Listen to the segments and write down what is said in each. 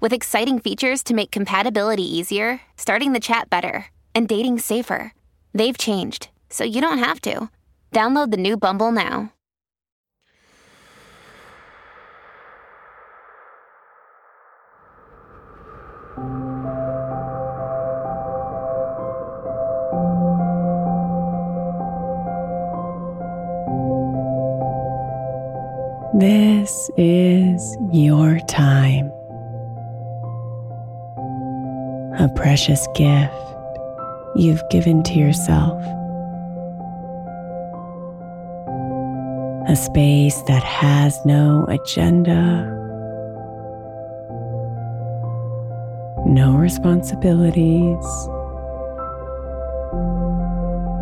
with exciting features to make compatibility easier, starting the chat better, and dating safer. They've changed, so you don't have to. Download the new Bumble now. This is your time. A precious gift you've given to yourself. A space that has no agenda, no responsibilities,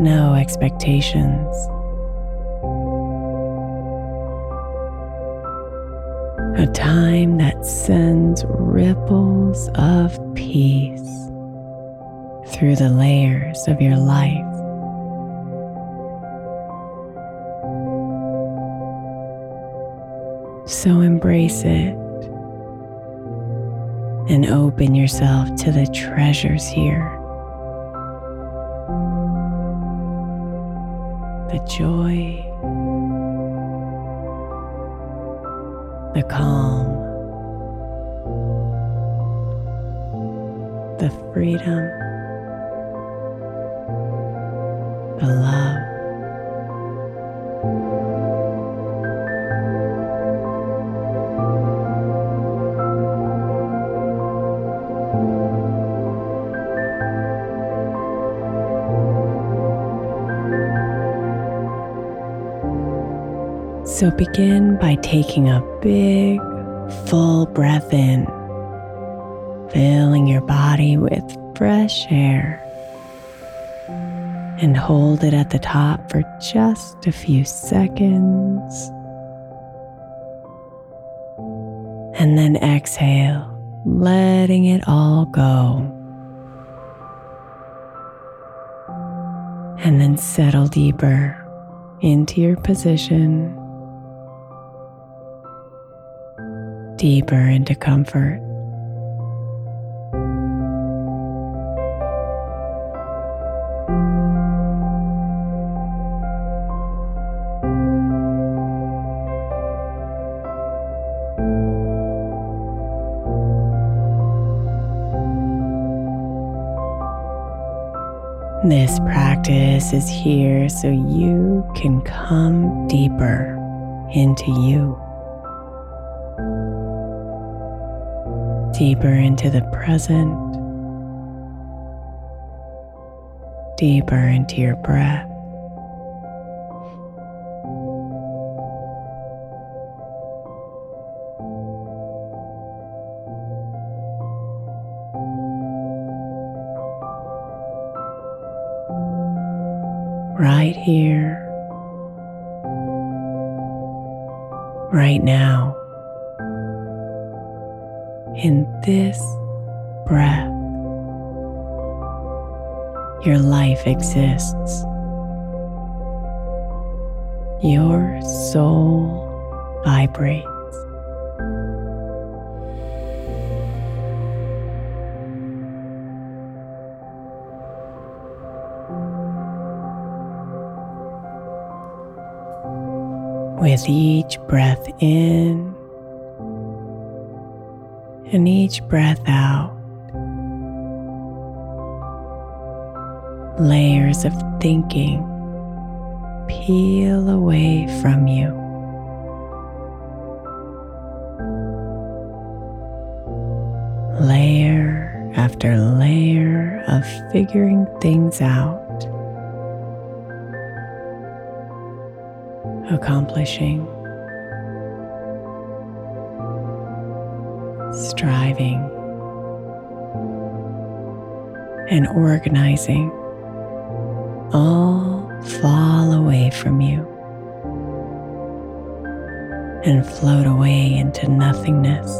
no expectations. A time that sends ripples of peace through the layers of your life. So embrace it and open yourself to the treasures here. The joy the calm, the freedom, the love. So begin by taking a big, full breath in, filling your body with fresh air. And hold it at the top for just a few seconds. And then exhale, letting it all go. And then settle deeper into your position deeper into comfort. This practice is here so you can come deeper into you. deeper into the present, deeper into your breath. Right here, right now in this breath. Your life exists. Your soul vibrates. With each breath in and each breath out, layers of thinking peel away from you. Layer after layer of figuring things out, accomplishing, striving, and organizing all fall away from you and float away into nothingness.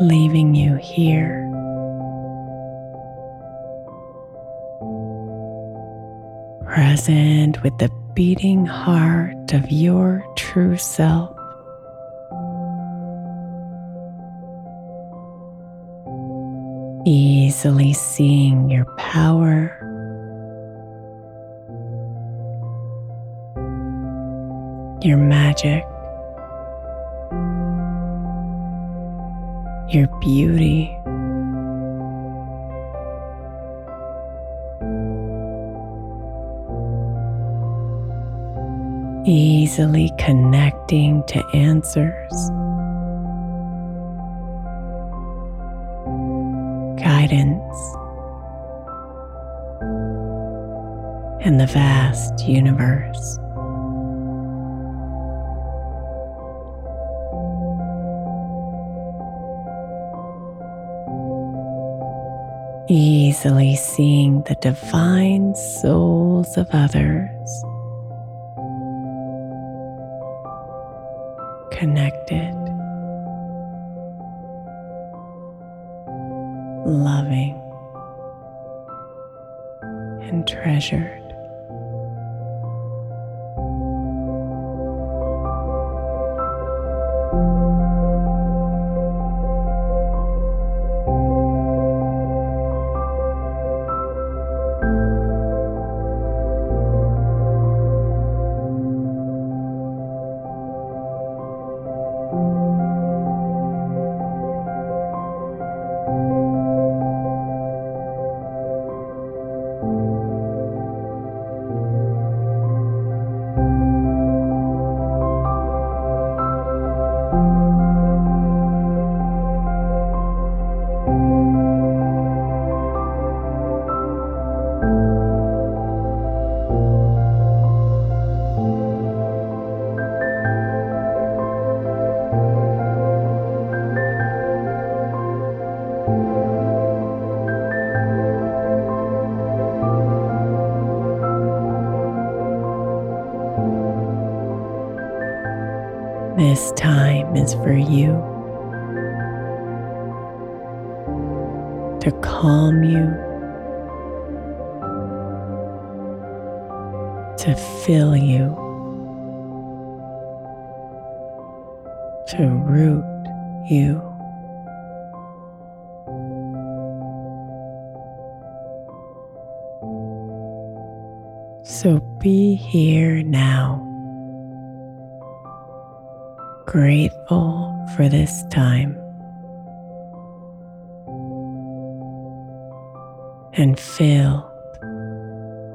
Leaving you here. Present with the beating heart of your true self. easily seeing your power. Your magic, your beauty, easily connecting to answers. guidance and the vast universe. Easily seeing the divine souls of others connected. loving, and treasured. Calm you, to fill you, to root you. So be here now grateful for this time and filled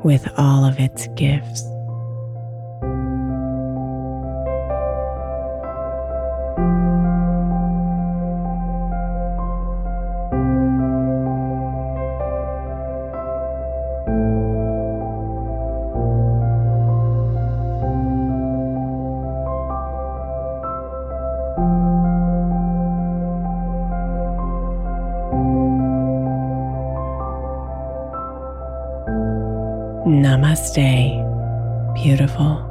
with all of its gifts. Namaste, beautiful.